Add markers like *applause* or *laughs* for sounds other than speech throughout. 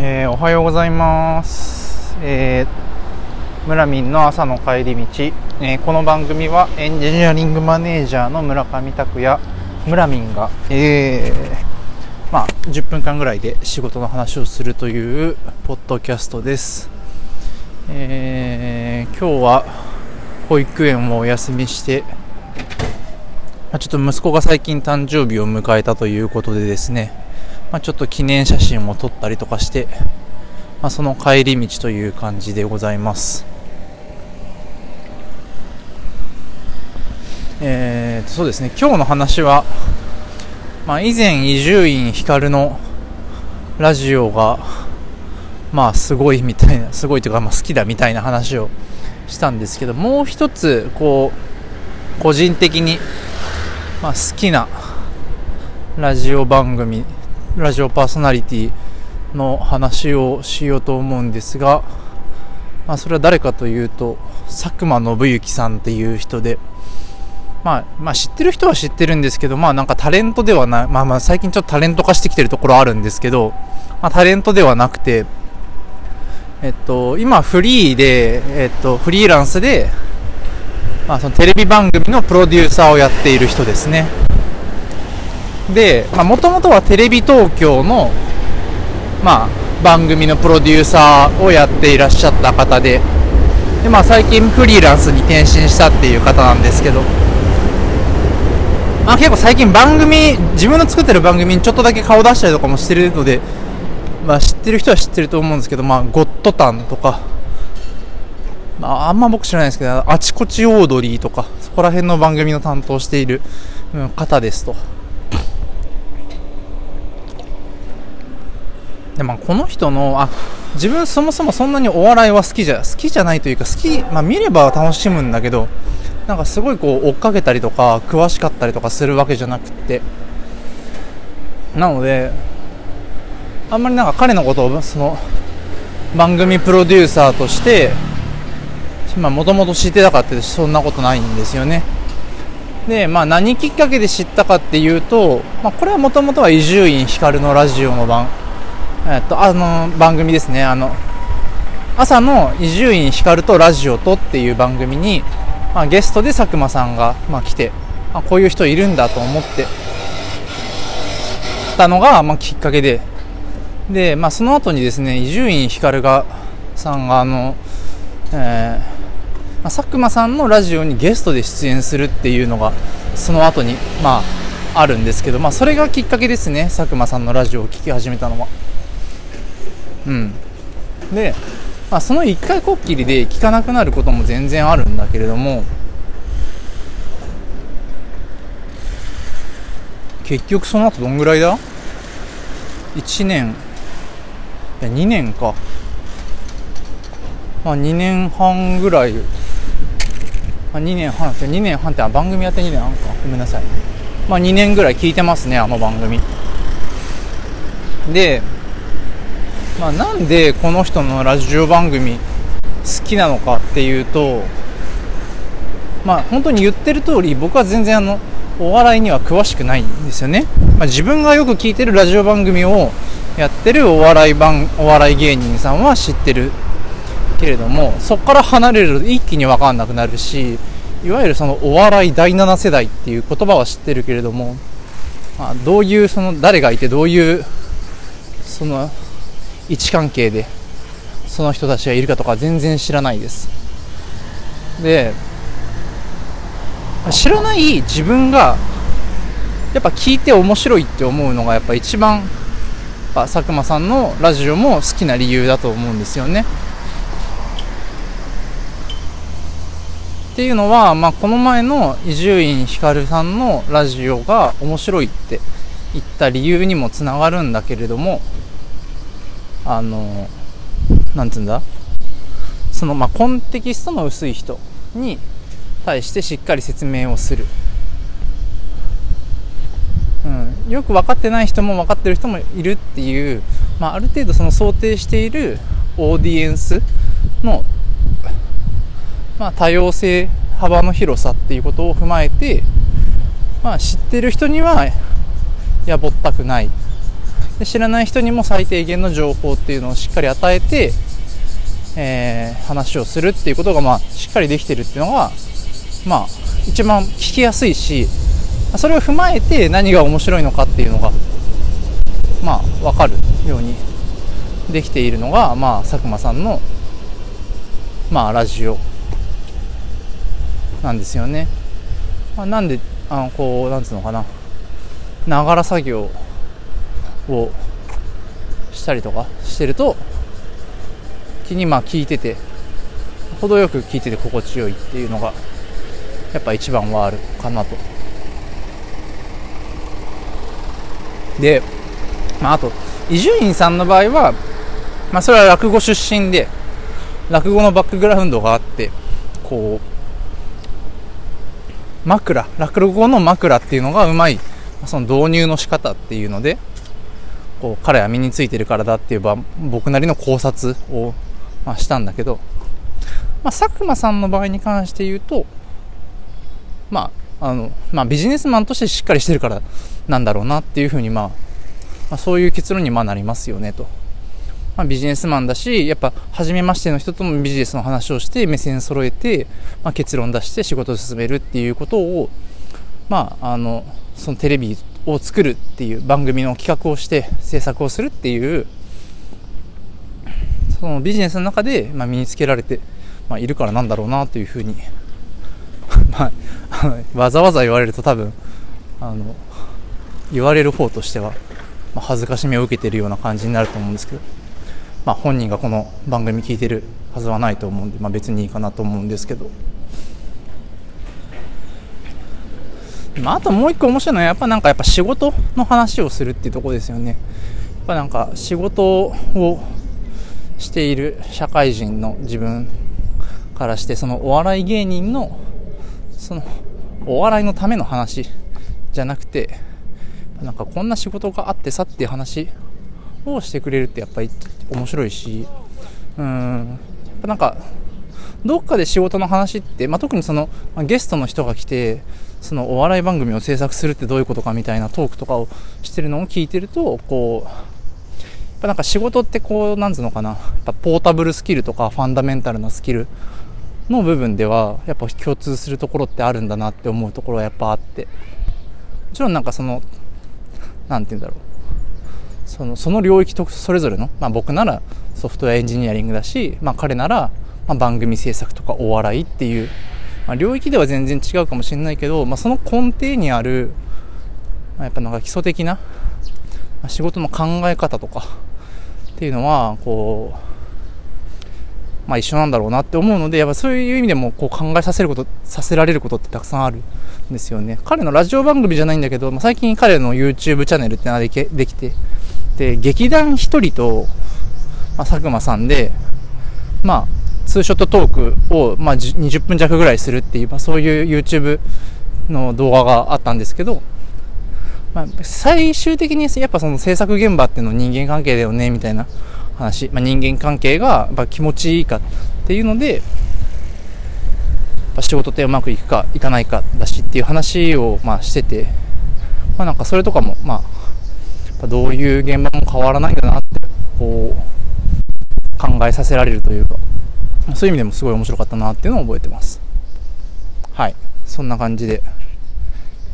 えーおはようございます、えー、村民の朝の帰り道、えーこの番組はエンジニアリングマネージャーの村上拓也村民が、えーまあ、10分間ぐらいで仕事の話をするというポッドキャストです、えー今日は保育園をお休みしてちょっと息子が最近誕生日を迎えたということでですね、まあ、ちょっと記念写真を撮ったりとかして、まあ、その帰り道という感じでございます。えーと、そうですね、今日の話は、まあ、以前伊集院光のラジオが、まあ、すごいみたいな、すごいというか、まあ、好きだみたいな話をしたんですけど、もう一つ、こう、個人的に、まあ、好きなラジオ番組ラジオパーソナリティの話をしようと思うんですが、まあ、それは誰かというと佐久間信行さんっていう人で、まあ、まあ知ってる人は知ってるんですけど、まあ、なんかタレントではない、まあ、まあ最近ちょっとタレント化してきてるところあるんですけど、まあ、タレントではなくて、えっと、今フリーで、えっと、フリーランスでまあ、そのテレビ番組のプロデューサーをやっている人ですね。でもともとはテレビ東京の、まあ、番組のプロデューサーをやっていらっしゃった方でで、まあ、最近フリーランスに転身したっていう方なんですけど、まあ、結構最近番組自分の作ってる番組にちょっとだけ顔出したりとかもしてるので、まあ、知ってる人は知ってると思うんですけど、まあ、ゴッドタンとかまあ、あんま僕知らないですけど、あちこちオードリーとか、そこら辺の番組の担当している方ですと。で、まあ、この人の、あ、自分そもそもそんなにお笑いは好きじゃ、好きじゃないというか、好き、まあ、見れば楽しむんだけど、なんかすごいこう、追っかけたりとか、詳しかったりとかするわけじゃなくて。なので、あんまりなんか彼のことを、その、番組プロデューサーとして、もともと知ってたかってそんなことないんですよねでまあ何きっかけで知ったかっていうと、まあ、これはもともとは伊集院光のラジオの番えっとあの番組ですね。あの朝の伊集院光とラジオとっていう番組に、まあ、ゲストで佐久間さんが、まあ、来て、あ、こういう人いるんだと思ってたのが、まあ、きっかけで。で、まあ、その後にですね伊集院光がさんがあの、えーまあ、佐久間さんのラジオにゲストで出演するっていうのがその後にまああるんですけど、まあ、それがきっかけですね佐久間さんのラジオを聴き始めたのは。うん。で、まあ、その1回こっきりで聞かなくなることも全然あるんだけれども結局その後どんぐらいだ？1年。いや2年か。まあ2年半ぐらい。まあ、2年半。2年半って番組やって2年半か。ごめんなさい。まあ2年ぐらい聞いてますねあの番組。でまあなんでこの人のラジオ番組好きなのかっていうとまあ本当に言ってる通り僕は全然あのお笑いには詳しくないんですよね、まあ、自分がよく聞いてるラジオ番組をやってるお笑い番お笑い芸人さんは知ってるけれどもそこから離れると一気に分かんなくなるしいわゆるそのお笑い第7世代っていう言葉は知ってるけれども、まあ、どういうその誰がいてどういうその位置関係でその人たちがいるかとか全然知らないです。で知らない自分がやっぱ聞いて面白いって思うのがやっぱ一番佐久間さんのラジオも好きな理由だと思うんですよね。っていうのは、まあ、この前の伊集院光さんのラジオが面白いって言った理由にもつながるんだけれどもあのなんつうんだ？その、まあ、コンテキストの薄い人に対してしっかり説明をする、うん、よく分かってない人も分かってる人もいるっていう、まあ、ある程度その想定しているオーディエンスのまあ、多様性幅の広さっていうことを踏まえて、まあ、知ってる人にはやぼったくない。で知らない人にも最低限の情報っていうのをしっかり与えて、えー、話をするっていうことが、まあ、しっかりできてるっていうのが、まあ、一番聞きやすいしそれを踏まえて何が面白いのかっていうのがまあ分かるようにできているのが、まあ、佐久間さんの、まあ、ラジオなんですよね。まあ、なんであのこうなんつうのかなながら作業をしたりとかしてると気にまあ聞いてて程よく聞いてて心地よいっていうのがやっぱ一番はあるかなと。で、まあ、あと伊集院さんの場合は、まあ、それは落語出身で落語のバックグラウンドがあってこう枕落語の枕っていうのがうまいその導入の仕方っていうのでこう彼は身についてるからだっていう僕なりの考察を、まあ、したんだけど、まあ、佐久間さんの場合に関して言うとまああのまあ、ビジネスマンとしてしっかりしてるからなんだろうなっていうふうに、まあ、まあ、そういう結論にまあなりますよねと。まあ、ビジネスマンだし、やっぱ、初めましての人ともビジネスの話をして、目線揃えて、まあ、結論出して仕事を進めるっていうことを、まあ、あの、そのテレビを作るっていう番組の企画をして制作をするっていうそのビジネスの中で、ま、身につけられて、ま、いるからなんだろうなというふうに *laughs* まあ、わざわざ言われると多分あの言われる方としては、ま、恥ずかしみを受けてるような感じになると思うんですけど、まあ、本人がこの番組聞いてるはずはないと思うんで、まあ、別にいいかなと思うんですけど。まあ、あともう一個面白いのはやっぱなんかやっぱ仕事の話をするっていうとこですよね。やっぱなんか仕事をしている社会人の自分からしてそのお笑い芸人のそのお笑いのための話じゃなくてなんかこんな仕事があってさっていう話をしてくれるってやっぱり面白いしうんやっぱなんかどっかで仕事の話って、まあ、特にその、まあ、ゲストの人が来てそのお笑い番組を制作するってどういうことかみたいなトークとかをしてるのを聞いてるとこうやっぱなんか仕事ってこうなんつうのかな。やっぱポータブルスキルとかファンダメンタルなスキルの部分ではやっぱ共通するところってあるんだなって思うところはやっぱあって。もちろんなんかその何て言うんだろう。そのその領域とそれぞれの、まあ、僕ならソフトウェアエンジニアリングだし、まあ、彼ならま番組制作とかお笑いっていう、まあ、領域では全然違うかもしれないけど、まあ、その根底にある、まあ、やっぱなんか基礎的な、ま仕事の考え方とかっていうのはこうまあ、一緒なんだろうなって思うので、やっぱそういう意味でもこう考えさせること、させられることってたくさんあるんですよね。彼のラジオ番組じゃないんだけど、まあ、最近彼の YouTube チャンネルってのができできて、で、劇団一人と、まあ、佐久間さんで、まあ、ツーショットトークを、まあ、20分弱ぐらいするっていう、まあ、そういう YouTube の動画があったんですけど、まあ、最終的にやっぱその制作現場っていうの人間関係だよねみたいな話、まあ、人間関係がや気持ちいいかっていうので、仕事ってうまくいくかいかないかだしっていう話をまあしてて、まあ、なんかそれとかも、まあ、どういう現場も変わらないんだなってこう考えさせられるというか。そういう意味でもすごい面白かったなっていうのを覚えてます。はい。そんな感じで、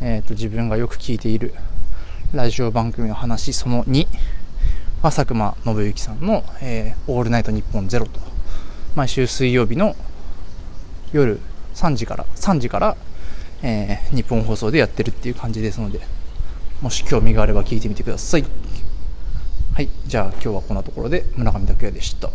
えーと、自分がよく聞いているラジオ番組の話その2佐久間信之さんの、えー、オールナイトニッポンゼロと、毎週水曜日の夜3時から、3時から、えー、日本放送でやってるっていう感じですので、もし興味があれば聞いてみてください。はい、じゃあ今日はこんなところで村上拓也でした。